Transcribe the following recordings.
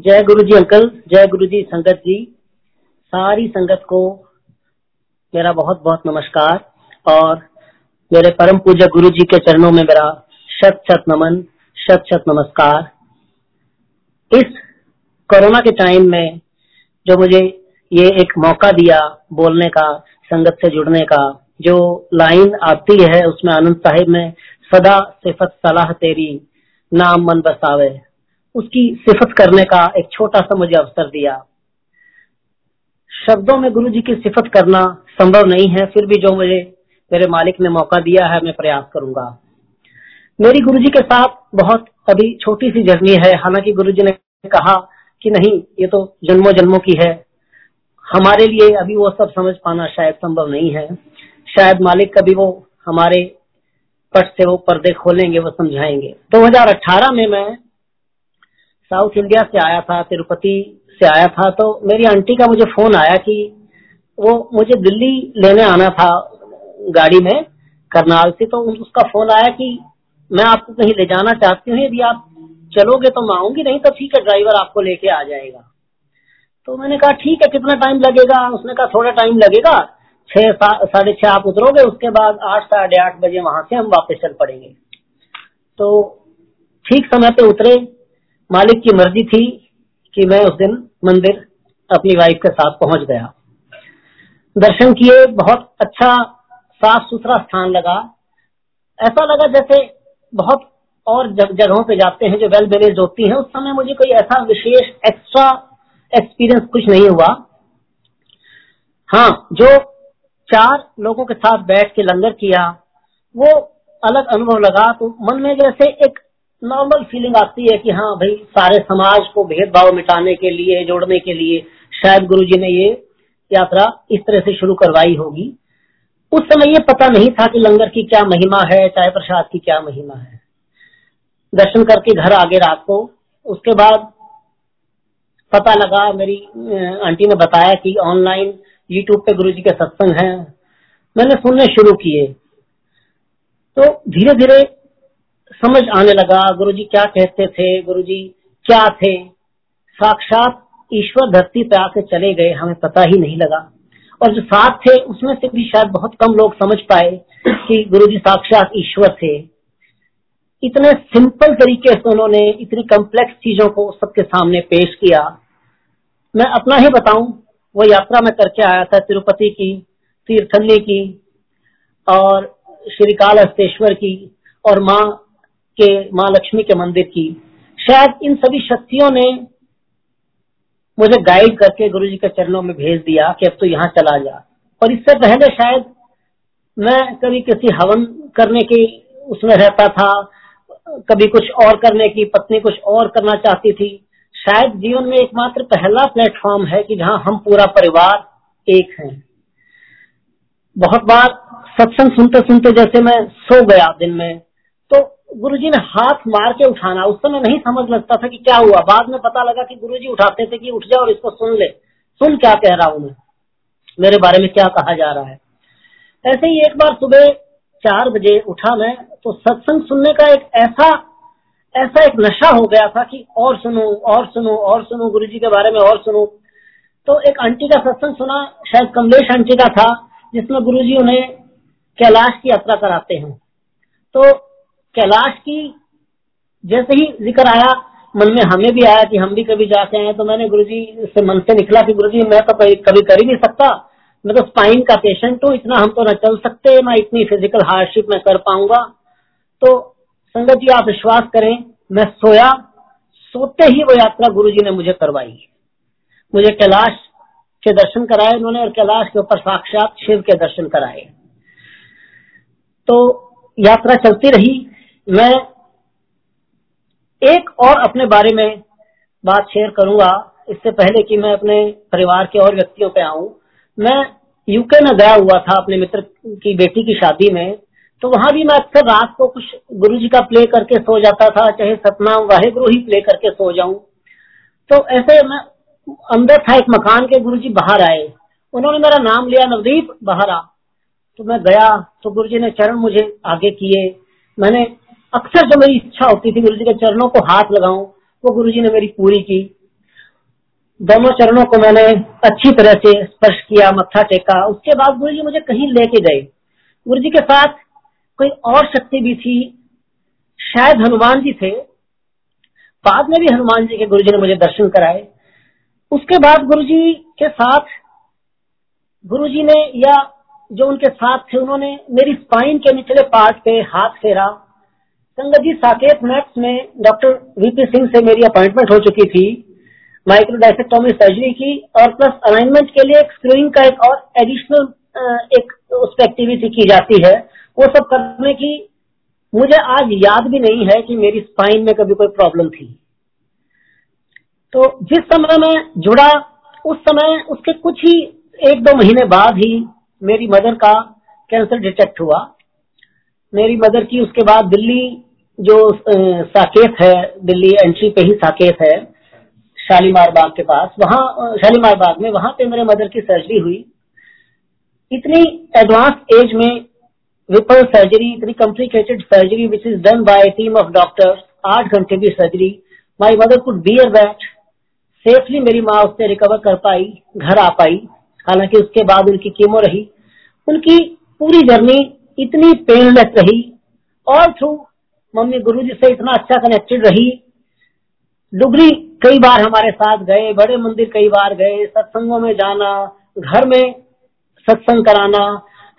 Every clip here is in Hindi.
जय गुरु जी अंकल, जय गुरु जी संगत जी। सारी संगत को मेरा बहुत बहुत नमस्कार और मेरे परम पूज्य गुरु जी के चरणों में मेरा शत शत नमन शत शत नमस्कार। इस कोरोना के टाइम में जो मुझे ये एक मौका दिया बोलने का, संगत से जुड़ने का, जो लाइन आती है उसमें आनंद साहिब में, सदा सिफत सलाह तेरी, नाम मन बसावे। उसकी सिफत करने का एक छोटा सा मुझे अवसर दिया। शब्दों में गुरु जी की सिफत करना संभव नहीं है, फिर भी जो मुझे, मेरे मालिक ने मौका दिया है, मैं प्रयास करूँगा। मेरी गुरु जी के साथ बहुत अभी छोटी सी जर्नी है। हालाँकि गुरु जी ने कहा कि नहीं, ये तो जन्मों जन्मों की है। हमारे लिए अभी वो सब समझ पाना शायद संभव नहीं है। शायद मालिक कभी वो हमारे पट से वो पर्दे खोलेंगे, वो समझाएँगे। 2018 में मैं साउथ इंडिया से आया था, तिरुपति से आया था तो मेरी आंटी का मुझे फ़ोन आया कि वो मुझे दिल्ली लेने आना था गाड़ी में, करनाल से तो उसका फ़ोन आया कि मैं आपको कहीं ले जाना चाहती हूँ, यदि आप चलोगे तो मैं आऊँगी, नहीं तो ठीक है, ड्राइवर आपको लेके आ जाएगा। तो मैंने कहा, ठीक है, कितना टाइम लगेगा? उसने कहा, थोड़ा टाइम लगेगा, छह साढ़े छह आप उतरोगे, उसके बाद आठ, साढ़े आठ बजे वहाँ से हम वापस चल पड़ेंगे। तो ठीक समय पे उतरे मालिक की मर्ज़ी थी कि मैं उस दिन मंदिर अपनी वाइफ के साथ पहुँच गया। दर्शन किए, बहुत अच्छा साफ़ सुथरा स्थान लगा। ऐसा लगा जैसे बहुत और जगहों पे जाते हैं जो वेल मैनेज होती हैं। उस समय मुझे कोई ऐसा विशेष एक्स्ट्रा एक्सपीरियंस कुछ नहीं हुआ। हाँ जो चार लोगों के साथ बैठ के लंगर किया, वो अलग अनुभव लगा। तो मन में जैसे एक नॉर्मल फीलिंग आती है कि हाँ भाई, सारे समाज को भेदभाव मिटाने के लिए, जोड़ने के लिए शायद गुरु जी ने ये यात्रा इस तरह से शुरू करवाई होगी। उस समय ये पता नहीं था कि लंगर की क्या महिमा है, चाय प्रसाद की क्या महिमा है। दर्शन करके घर आ गए रात को, उसके बाद पता लगा, मेरी आंटी ने बताया कि ऑनलाइन यूट्यूब पे गुरु जी के सत्संग हैं। मैंने सुनने शुरू किए। तो धीरे धीरे समझ आने लगा गुरु जी क्या कहते थे? गुरु जी क्या थे? साक्षात ईश्वर धरती पे आके चले गए, हमें पता ही नहीं लगा। और जो साथ थे, उसमें से भी शायद बहुत कम लोग समझ पाए कि गुरु जी साक्षात ईश्वर थे। इतने सिंपल तरीके से उन्होंने इतनी कम्प्लेक्स चीज़ों को सबके सामने पेश किया। मैं अपना ही बताऊँ, वो यात्रा में करके आया था तिरुपति की तीर्थली की, और श्री कालहस्तेश्वर की, और माँ के माँ लक्ष्मी के मंदिर की। शायद इन सभी शक्तियों ने मुझे गाइड करके गुरु जी के चरणों में भेज दिया कि अब तो यहाँ चला जा। और इससे पहले शायद मैं कभी किसी हवन करने की उसमें रहता था, कभी कुछ और करने की, पत्नी कुछ और करना चाहती थी। शायद जीवन में एकमात्र पहला प्लेटफॉर्म है कि जहाँ हम पूरा परिवार एक हैं। बहुत बार सत्संग सुनते सुनते जैसे मैं सो गया दिन में। गुरुजी ने हाथ मार के उठाना, उस समय नहीं समझ लगता था कि क्या हुआ। बाद में पता लगा कि गुरुजी उठाते थे कि उठ जाओ और इसको सुन ले। सुन क्या कह रहा हूँ मैं? मेरे बारे में क्या कहा जा रहा है? ऐसे ही एक बार सुबह चार बजे उठा मैं तो सत्संग सुनने का एक ऐसा ऐसा एक नशा हो गया था कि और सुनो और सुनो और सुनो गुरु जी के बारे में और सुनो। तो एक आंटी का सत्संग सुना, शायद कमलेश आंटी का था, जिसमें गुरु जी उन्हें कैलाश की यात्रा कराते हैं। तो कैलाश की जैसे ही ज़िक्र आया, मन में हमें भी आया कि हम भी कभी जाते हैं तो मैंने गुरु जी से मन से निकला कि गुरु जी मैं तो कभी कर ही नहीं सकता। मैं तो स्पाइन का पेशेंट हूँ, इतना हम तो न चल सकते, ना इतनी फ़िज़िकल हार्डशिप में कर पाऊँगा। तो संगत जी, आप विश्वास करें, मैं सोया, सोते ही वो यात्रा गुरु जी ने मुझे करवाई। मुझे कैलाश के दर्शन कराए उन्होंने और कैलाश के ऊपर साक्षात शिव के दर्शन कराए। तो यात्रा चलती रही मैं एक और अपने बारे में बात शेयर करूँगा। इससे पहले कि मैं अपने परिवार के और व्यक्तियों पे आऊँ। मैं यूके में गया हुआ था अपने मित्र की बेटी की शादी में। तो वहाँ भी मैं अक्सर रात को कुछ गुरु जी का प्ले करके सो जाता था, चाहे सतनाम वाहे गुरु ही प्ले करके सो जाऊँ। तो ऐसे मैं अंदर था एक मकान के गुरु जी बाहर आए। उन्होंने मेरा नाम लिया, नवदीप, बाहर आ। तो मैं गया तो गुरु जी ने चरण मुझे आगे किए। मैंने अक्सर जो मेरी इच्छा होती थी गुरु जी के चरणों को हाथ लगाऊँ वो गुरु जी ने मेरी पूरी की। दोनों चरणों को मैंने अच्छी तरह से स्पर्श किया, मत्था टेका। उसके बाद गुरु जी मुझे कहीं लेके गए। गुरु जी के साथ कोई और शक्ति भी थी। शायद हनुमान जी थे। बाद में भी हनुमान जी के गुरु जी ने मुझे दर्शन कराए। उसके बाद गुरु जी के साथ गुरु जी ने या जो उनके साथ थे, उन्होंने मेरी स्पाइन के निचले पार्ट पे हाथ फेरा। संगत जी, साकेत मैक्स में डॉक्टर वीपी सिंह से मेरी अपॉइंटमेंट हो चुकी थी माइक्रोडाइसेक्टोमी सर्जरी की, और प्लस अलाइनमेंट के लिए एक स्क्रीनिंग का एक और एडिशनल एक उस पर एक्टिविटी की जाती है। वो सब करने की मुझे आज याद भी नहीं है कि मेरी स्पाइन में कभी कोई प्रॉब्लम थी। तो जिस समय मैं जुड़ा, उस समय उसके कुछ ही एक दो महीने बाद ही मेरी मदर का कैंसर डिटेक्ट हुआ। मेरी मदर की उसके बाद दिल्ली जो साकेत है, दिल्ली एंट्री पे ही साकेत है, शालीमार बाग के पास, वहाँ शालीमार बाग में, वहाँ पे मेरे मदर की सर्जरी हुई। इतनी एडवांस एज में विपल सर्जरी इतनी complicated surgery which is done by team of doctors आठ घंटे की surgery my mother could bear that safely मेरी माँ उससे रिकवर कर पाई, घर आ पाई। हालाँकि उसके बाद उनकी कीमो रही। उनकी पूरी जर्नी इतनी पेनलेस रही। और थ्रू मम्मी गुरु जी से इतना अच्छा कनेक्टेड रही। डुगरी कई बार हमारे साथ गए, बड़े मंदिर कई बार गए, सत्संगों में जाना, घर में सत्संग कराना।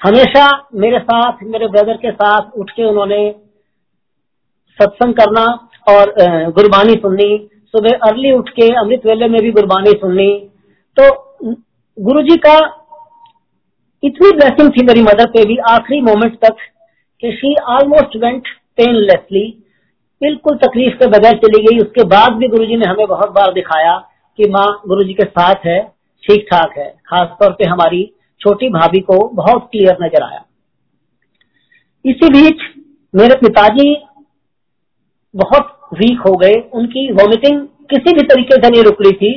हमेशा मेरे साथ, मेरे ब्रदर के साथ उठ के उन्होंने सत्संग करना और गुरबानी सुननी। सुबह अर्ली उठ के अमृत वेले में भी गुरबानी सुननी। तो गुरु जी का इतनी ब्लेसिंग थी मेरी मदर पे भी। आखिरी मोमेंट तक कि शी ऑलमोस्ट वेंट पेनलेसली बिल्कुल तकलीफ़ के बगैर चली गई। उसके बाद भी गुरु जी ने हमें बहुत बार दिखाया कि माँ गुरु जी के साथ है ठीक ठाक है खास तौर पे हमारी छोटी भाभी को बहुत क्लियर नज़र आया। इसी बीच मेरे पिताजी बहुत वीक हो गए। उनकी वॉमिटिंग किसी भी तरीके से नहीं रुक रही थी।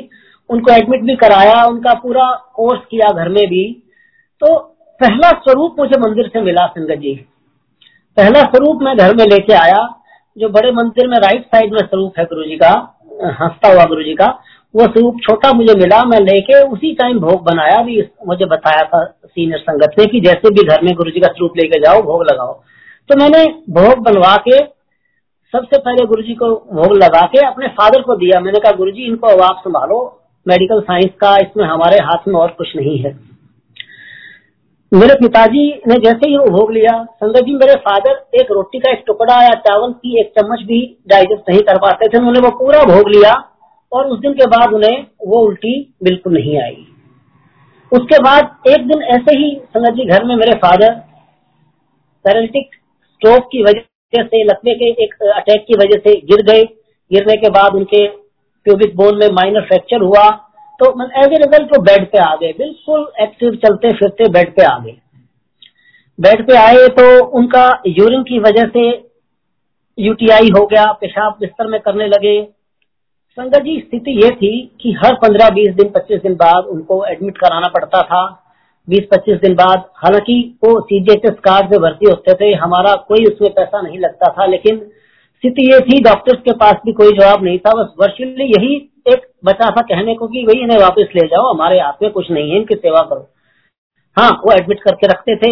उनको एडमिट भी कराया, उनका पूरा कोर्स किया घर में भी। तो पहला स्वरूप मुझे मंदिर से मिला संगत जी। पहला स्वरूप मैं घर में लेके आया, जो बड़े मंदिर में राइट साइड में स्वरूप है गुरु जी का, हंसता हुआ गुरु जी का, वो स्वरूप छोटा मुझे मिला, मैं लेके उसी टाइम भोग बनाया भी मुझे बताया था सीनियर संगत ने कि जैसे भी घर में गुरु जी का स्वरूप लेके जाओ, भोग लगाओ। तो मैंने भोग बनवा के, सबसे पहले गुरु जी को भोग लगा के अपने फादर को दिया। मैंने कहा गुरु जी इनको अब आप संभालो। मेडिकल साइंस का इसमें हमारे हाथ में और कुछ नहीं है। मेरे पिताजी ने जैसे ही भोग लिया संगत जी, मेरे फादर एक रोटी का एक टुकड़ा या चावल की एक चम्मच भी डाइजेस्ट नहीं कर पाते थे। उन्होंने वो पूरा भोग लिया और उस दिन के बाद उन्हें वो उल्टी बिल्कुल नहीं आई। उसके बाद एक दिन ऐसे ही संगत जी घर में मेरे फादर पैरालिटिक स्ट्रोक की वजह से, लकवे के एक अटैक की वजह से गिर गए। गिरने के बाद उनके प्यूबिक बोन में माइनर फ्रैक्चर हुआ। तो एज ए रिज़ल्ट वो बेड पे आ गए, बिल्कुल एक्टिव चलते फिरते बेड पे आ गए। बेड पे आए तो उनका यूरिन की वजह से यूटीआई हो गया, पेशाब बिस्तर में करने लगे। संगत जी, स्थिति ये थी कि हर पंद्रह, बीस दिन, पच्चीस दिन बाद उनको एडमिट कराना पड़ता था। बीस, पच्चीस दिन बाद, हालाँकि वो सीजीएचएस कार्ड से भर्ती होते थे, हमारा कोई उसमें पैसा नहीं लगता था, लेकिन स्थिति ये थी डॉक्टर्स के पास भी कोई जवाब नहीं था, बस वर्चुअली यही एक बचा था कहने को कि भाई इन्हें वापस ले जाओ, हमारे हाथ में कुछ नहीं है, इनकी सेवा करो। हाँ वो एडमिट करके रखते थे।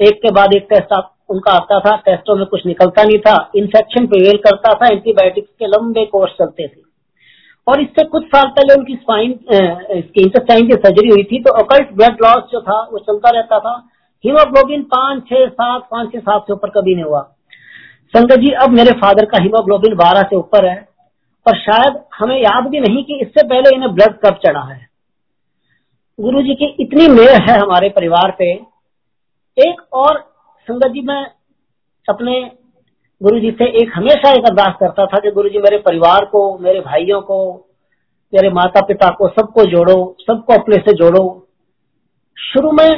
एक के बाद एक टेस्ट आप, उनका आता था टेस्टों में कुछ निकलता नहीं था इन्फेक्शन प्रिवेल करता था एंटीबायोटिक्स के लंबे कोर्स चलते थे। और इससे कुछ साल पहले उनकी स्पाइन इसकी इंटेस्टाइन की सर्जरी हुई थी तो अकल्ट ब्लड लॉस जो था, वो चलता रहता था। हीमोग्लोबिन पाँच, छह, सात, पाँच, छह, सात से ऊपर कभी नहीं हुआ। संगत जी, अब मेरे फादर का हीमोग्लोबिन बारह से ऊपर है और शायद हमें याद भी नहीं कि इससे पहले इन्हें ब्लड कब चढ़ा है। गुरु जी की इतनी मेहर है हमारे परिवार पे। एक और संगत जी, मैं अपने गुरु जी से एक हमेशा एक अरदास करता था कि गुरु जी, मेरे परिवार को, मेरे भाइयों को, मेरे माता पिता को सबको जोड़ो, सबको अपने से जोड़ो। शुरू में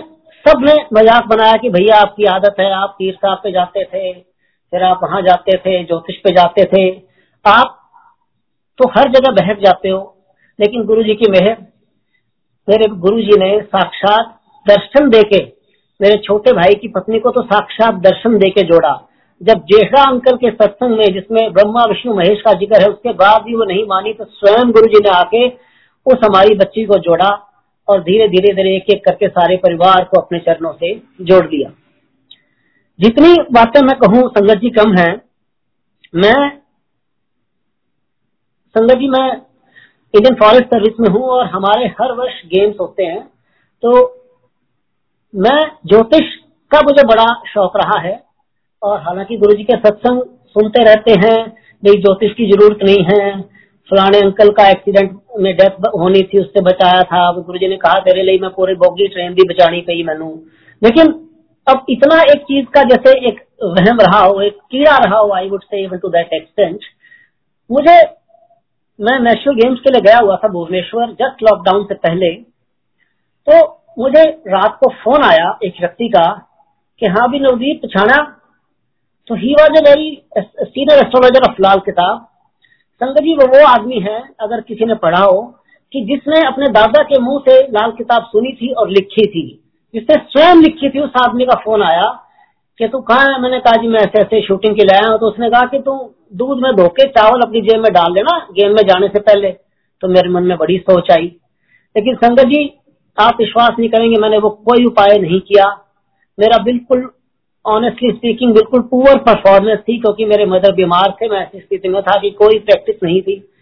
सबने मज़ाक बनाया कि भैया, आपकी आदत है, आप तीर साहब पे जाते थे फिर आप वहाँ जाते थे, ज्योतिष पे जाते थे। आप तो हर जगह बैठ जाते हो, लेकिन गुरु जी की मेहर। मेरे गुरु जी ने साक्षात दर्शन देके, मेरे छोटे भाई की पत्नी को तो साक्षात दर्शन देके जोड़ा। जब जेठा अंकल के सत्संग में, जिसमें ब्रह्मा, विष्णु, महेश का ज़िक्र है, उसके बाद भी वो नहीं मानी तो स्वयं गुरु जी ने आके उस हमारी बच्ची को जोड़ा और धीरे धीरे धीरे एक एक करके सारे परिवार को अपने चरणों से जोड़ दिया। जितनी बातें मैं कहूँ, संगत जी कम है, मैं, संगत जी, मैं इंडियन फॉरेस्ट सर्विस में हूँ और हमारे हर वर्ष गेम्स होते हैं तो मैं ज्योतिष का मुझे बड़ा शौक रहा है और हालाँकि गुरु जी के सत्संग सुनते रहते हैं नहीं ज्योतिष की ज़रूरत नहीं है, फलाने अंकल का एक्सीडेंट में डेथ होनी थी, उससे बचाया था गुरु जी ने कहा, तेरे लिए मैं पूरे बोगी ट्रेन भी बचानी पई मैनू। लेकिन अब इतना एक चीज़ का जैसे एक वहम रहा हो, एक कीड़ा रहा हो I would say even to that extent मुझे, मैं नेशनल गेम्स के लिए गया हुआ था भुवनेश्वर जस्ट लॉकडाउन से पहले तो मुझे रात को फ़ोन आया एक व्यक्ति का कि हाँ भी नवदीप पछाना तो he was a very senior astrologer of Lal Kitab संगत जी, वो वो आदमी है, अगर किसी ने पढ़ा हो, कि जिसने अपने दादा के मुँह से लाल किताब सुनी थी और लिखी थी। जिसने स्वयं लिखी थी, उस आदमी का फ़ोन आया कि तू कहा है? मैंने कहा जी, मैं ऐसे ऐसे शूटिंग के लाया हूँ। तो उसने कहा कि तू दूध में धोके चावल अपनी जेब में डाल लेना गेम में जाने से पहले। तो मेरे मन में बड़ी सोच आई। लेकिन संगत जी, आप विश्वास नहीं करेंगे, मैंने वो कोई उपाय नहीं किया। मेरा बिल्कुल ऑनेस्टली स्पीकिंग बिल्कुल पुअर परफॉर्मेंस थी, क्योंकि मेरे मदर बीमार थे, मैं ऐसी स्थिति में था कि कोई प्रैक्टिस नहीं थी।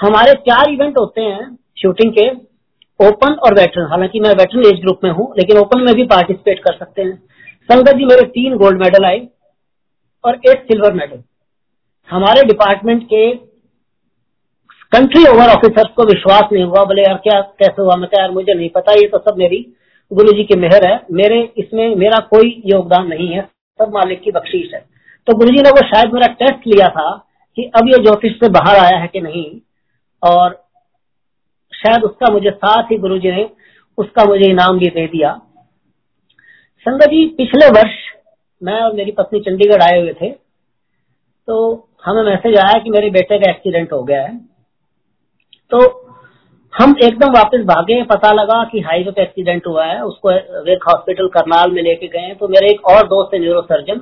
हमारे चार इवेंट होते हैं शूटिंग के। ओपन और वेटरन। हालाँकि मैं वेटरन एज ग्रुप में हूँ, लेकिन ओपन में भी पार्टिसिपेट कर सकते हैं। संगत जी, मेरे तीन गोल्ड मेडल आए और एक सिल्वर मेडल हमारे डिपार्टमेंट के कंट्री ओवर ऑफिसर्स को विश्वास नहीं हुआ। बोले, यार, क्या कैसे हुआ? मैं यार, मुझे नहीं पता, ये तो सब मेरी गुरु जी की मेहर है। मेरे, इसमें मेरा कोई योगदान नहीं है, सब मालिक की बख्शीश है। तो गुरु जी ने वो शायद मेरा टेस्ट लिया था कि अब ये ज्योतिष से बाहर आया है कि नहीं। और शायद उसका मुझे साथ ही गुरु जी ने उसका मुझे इनाम भी दे दिया। संगत जी, पिछले वर्ष मैं और मेरी पत्नी चंडीगढ़ आए हुए थे तो हमें मैसेज आया कि मेरे बेटे का एक्सीडेंट हो गया है। तो हम एकदम वापस भागे, पता लगा कि हाईवे पे एक्सीडेंट हुआ है, उसको वेक हॉस्पिटल करनाल में लेके गए तो मेरे एक और दोस्त है न्यूरो सर्जन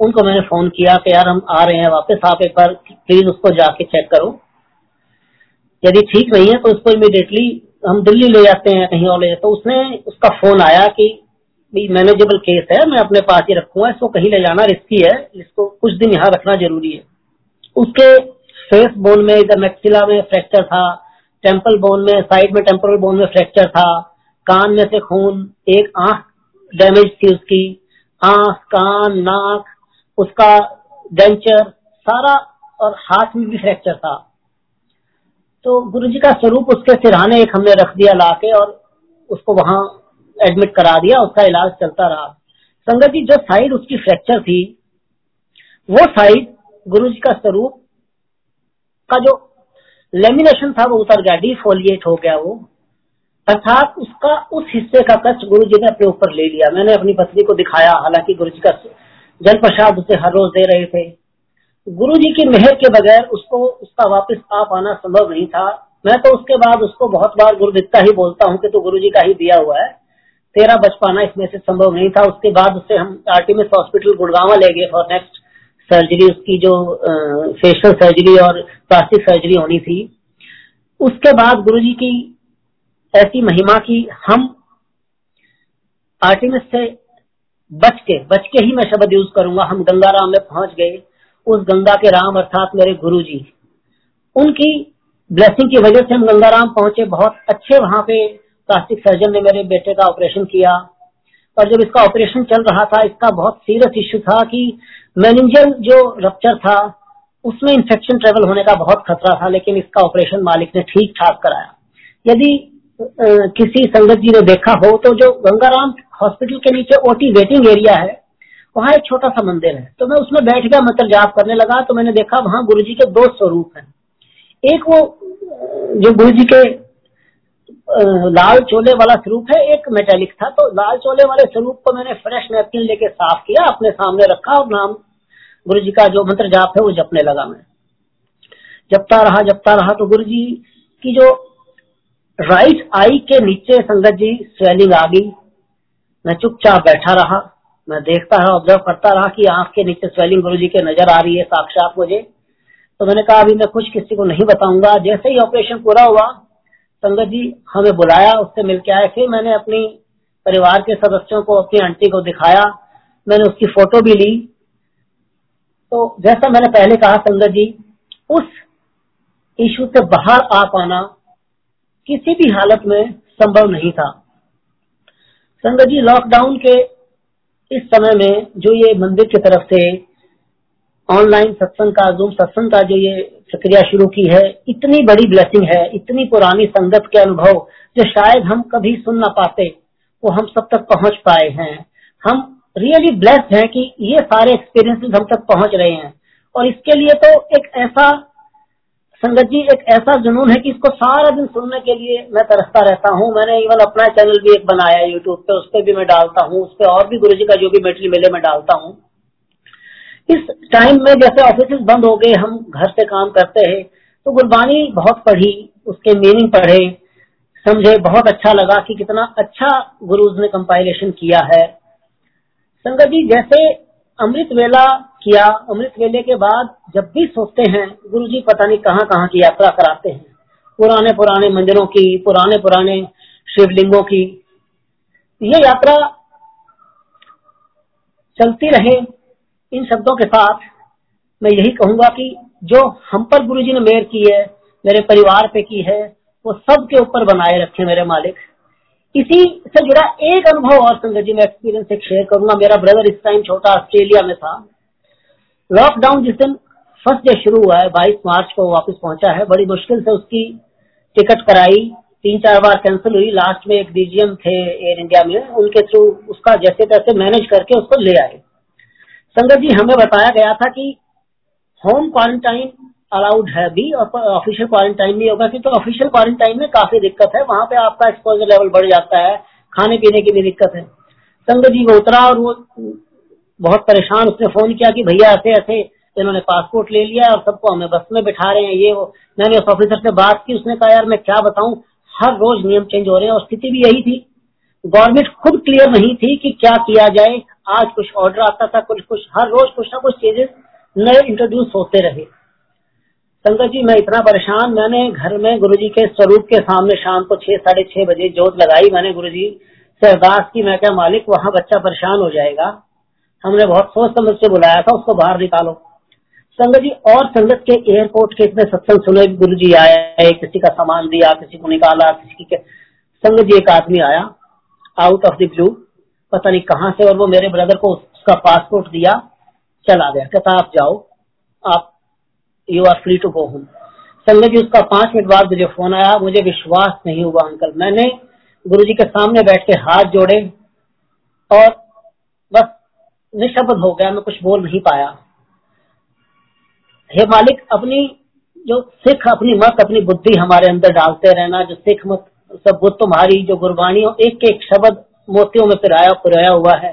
उनको मैंने फ़ोन किया कि यार हम आ रहे हैं वापस, आप एक बार प्लीज़ उसको जाके चेक करो। यदि ठीक नहीं है तो उसको इमिडिएटली हम दिल्ली ले जाते हैं, कहीं और ले जाते तो उसने, उसका फ़ोन आया कि मैनेजेबल केस है, मैं अपने पास ही रखूँगा, इसको कहीं ले जाना रिस्की है, इसको कुछ दिन यहाँ रखना ज़रूरी है। उसके फेस बोन में, इधर मैक्सिला में फ्रैक्चर था टेंपल बोन में साइड में टेंपल बोन में फ्रैक्चर था, कान में से खून, एक आँख डैमेज थी उसकी, आँख, कान, नाक, उसका डेंचर सारा और हाथ में भी फ्रैक्चर था। तो गुरु जी का स्वरूप उसके सिरहाने एक हमने रख दिया लाके और उसको वहाँ एडमिट करा दिया, उसका इलाज चलता रहा। संगत जी, जो साइड उसकी फ्रैक्चर थी, वो साइड गुरु जी का स्वरूप का जो लेमिनेशन था वो उतर गया डिफोलिएट हो गया वो। अर्थात उसका उस हिस्से का कष्ट गुरु जी ने अपने ऊपर ले लिया। मैंने अपनी पत्नी को दिखाया, हालाँकि गुरु जी का जल प्रसाद उसे हर रोज दे रहे थे। गुरु जी की मेहर के बगैर उसको, उसका वापस आ पाना संभव नहीं था। मैं तो उसके बाद उसको बहुत बार गुरु दिखता ही बोलता हूँ कि तो गुरु जी का ही दिया हुआ है। तेरा बच पाना इसमें से संभव नहीं था। उसके बाद उससे हम आर्टिमिस हॉस्पिटल गुड़गावा ले गए फॉर नेक्स्ट सर्जरी उसकी जो फेशियल सर्जरी और प्लास्टिक सर्जरी होनी थी। उसके बाद गुरु जी की ऐसी महिमा की हम आर्टिमिस से बच के बच के ही मैं शब्द यूज़ करूँगा। हम गंगाराम में पहुँच गए। उस गंगा के राम अर्थात मेरे गुरु जी उनकी ब्लेसिंग की वजह से हम गंगाराम पहुँचे। बहुत अच्छे वहाँ पे प्लास्टिक सर्जन ने मेरे बेटे का ऑपरेशन किया। और जब इसका ऑपरेशन चल रहा था, इसका बहुत सीरियस इश्यू था कि मैनेजर जो रप्चर था, उसमें इन्फेक्शन ट्रेवल होने का बहुत खतरा था, लेकिन इसका ऑपरेशन मालिक ने ठीक ठाक कराया। यदि किसी संगत जी ने देखा हो तो जो गंगाराम हॉस्पिटल के नीचे ओटी वेटिंग एरिया है वहाँ एक छोटा सा मंदिर है। तो मैं उसमें बैठ गया मंत्र जाप करने लगा तो मैंने देखा वहाँ गुरु जी के दो स्वरूप हैं। एक वो, जो गुरु जी के लाल चोले वाला स्वरूप है, एक मेटेलिक था। तो लाल चोले वाले स्वरूप को मैंने फ्रेश नैपकिन लेके साफ़ किया, अपने सामने रखा और नाम गुरु जी का जो मंत्र जाप है, वो जपने लगा मैं। जपता रहा जपता रहा तो गुरु जी की जो राइट आई के नीचे संगत जी स्वेलिंग आ गई। मैं चुपचाप बैठा रहा। मैं देखता रहा ऑब्ज़र्व करता रहा कि आँख के नीचे स्वेलिंग गुरु जी के नज़र आ रही है, साक्षात मुझे। तो मैंने कहा, अभी मैं कुछ किसी को नहीं बताऊँगा। जैसे ही ऑपरेशन पूरा हुआ, संगत जी हमें बुलाया, उससे मिलके आए। फिर मैंने अपनी परिवार के सदस्यों को, अपनी आंटी को दिखाया। मैंने उसकी फ़ोटो भी ली। तो जैसा मैंने पहले कहा, संगत जी, उस इशू से बाहर आ पाना किसी भी हालत में संभव नहीं था। संगत जी लॉकडाउन के इस समय में जो ये मंदिर की तरफ़ से ऑनलाइन सत्संग का जूम सत्संग का जो ये प्रक्रिया शुरू की है, इतनी बड़ी ब्लेसिंग है, इतनी पुरानी संगत के अनुभव जो शायद हम कभी सुन ना पाते, वो हम सब तक पहुँच पाए हैं। हम रियली ब्लेस्ड हैं कि ये सारे एक्सपीरियंसेस हम तक पहुँच रहे हैं। और इसके लिए तो एक ऐसा संगत जी, एक ऐसा जुनून है कि इसको सारा दिन सुनने के लिए मैं तरसता रहता हूँ। मैंने इवन अपना चैनल भी एक बनाया यूट्यूब पे, उस पर भी मैं डालता हूँ, उस पर और भी गुरु जी का जो भी मेटल मिले मैं डालता हूँ। इस टाइम में जैसे ऑफ़िस बंद हो गए, हम घर से काम करते हैं तो गुरबानी बहुत पढ़ी, उसके मीनिंग पढ़े, समझे, बहुत अच्छा लगा कि कितना अच्छा गुरुज ने कंपाइलेशन किया है। संगत जी, जैसे अमृत वेला किया। अमृत वेले के बाद जब भी सोचते हैं गुरु जी पता नहीं कहाँ कहाँ की यात्रा कराते हैं। पुराने पुराने मंदिरों की, पुराने पुराने शिवलिंगों की ये यात्रा चलती रहे इन शब्दों के साथ। मैं यही कहूँगा कि जो हम पर गुरु जी ने मेहर की है, मेरे परिवार पे की है, वो सबके ऊपर बनाए रखे मेरे मालिक। इसी से जुड़ा एक अनुभव और संगत जी, मैं एक्सपीरियंस एक शेयर करूँगा। मेरा ब्रदर इस टाइम छोटा ऑस्ट्रेलिया में था। लॉकडाउन जिस दिन फ़र्स्ट डे शुरू हुआ है, बाईस मार्च को वापस पहुँचा है। बड़ी मुश्किल से उसकी टिकट कराई। तीन चार बार कैंसिल हुई। लास्ट में एक डीजीएम थे एयर इंडिया में। उनके थ्रू उसका जैसे तैसे मैनेज करके उसको ले आए। संगत जी, हमें बताया गया था कि होम क्वारंटाइन अलाउड है भी, और ऑफिशियल क्वारंटाइन नहीं होगा, क्योंकि ऑफिशियल क्वारंटाइन में काफ़ी दिक्कत है। वहाँ पे आपका एक्सपोजर लेवल बढ़ जाता है, खाने पीने की भी दिक्कत है। संग जी वो उतरा और वो बहुत परेशान, उसने फ़ोन किया कि भैया ऐसे ऐसे, इन्होंने पासपोर्ट ले लिया और सबको हमें बस में बिठा रहे हैं, ये वो। मैंने उस ऑफिसर से बात की, उसने कहा, यार, मैं क्या बताऊँ? हर रोज नियम चेंज हो रहे हैं और स्थिति भी यही थी। गवर्नमेंट खुद क्लियर नहीं थी कि क्या किया जाए। आज कुछ ऑर्डर आता था, कुछ कुछ, हर रोज कुछ ना कुछ चेंजेस नए इंट्रोड्यूस होते रहे। संगत जी, मैं इतना परेशान, मैंने घर में गुरु जी के स्वरूप के सामने शाम को छह, साढ़े छह बजे जोत लगाई मैंने गुरु जी से अरदास की, मैं क्या मालिक, वहाँ बच्चा परेशान हो जाएगा। हमने बहुत सोच समझ से बुलाया था, उसको बाहर निकालो। संगत जी, और संगत के एयरपोर्ट के इतने सत्संग सुने गुरु जी आए, किसी का सामान दिया, किसी को निकाला, किसी के संगत जी, एक आदमी आया आउट ऑफ़ द ब्लू पता नहीं कहाँ से, और वो मेरे ब्रदर को उसका पासपोर्ट दिया, चला गया कहता आप जाओ, आप you are free to go home संगत जी उसका पाँच मिनट बाद मुझे फ़ोन आया, मुझे विश्वास नहीं हुआ अंकल मैंने गुरु जी के सामने बैठ के हाथ जोड़े और बस निशब्द हो गया, मैं कुछ बोल नहीं पाया। हे मालिक, अपनी जो सिख, अपनी मत, अपनी बुद्धि हमारे अंदर डालते रहना, जो सिख मत, सब बुद्ध तुम्हारी, जो गुरबानी एक एक शब्द मोतियों में पिराया, पुराया हुआ है।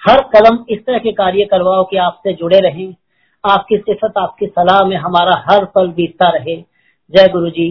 हर कदम इस तरह के कार्य करवाओ कि आपसे जुड़े रहें। आपकी सिफत आपकी सलाह में हमारा हर पल बीतता रहे। जय गुरु जी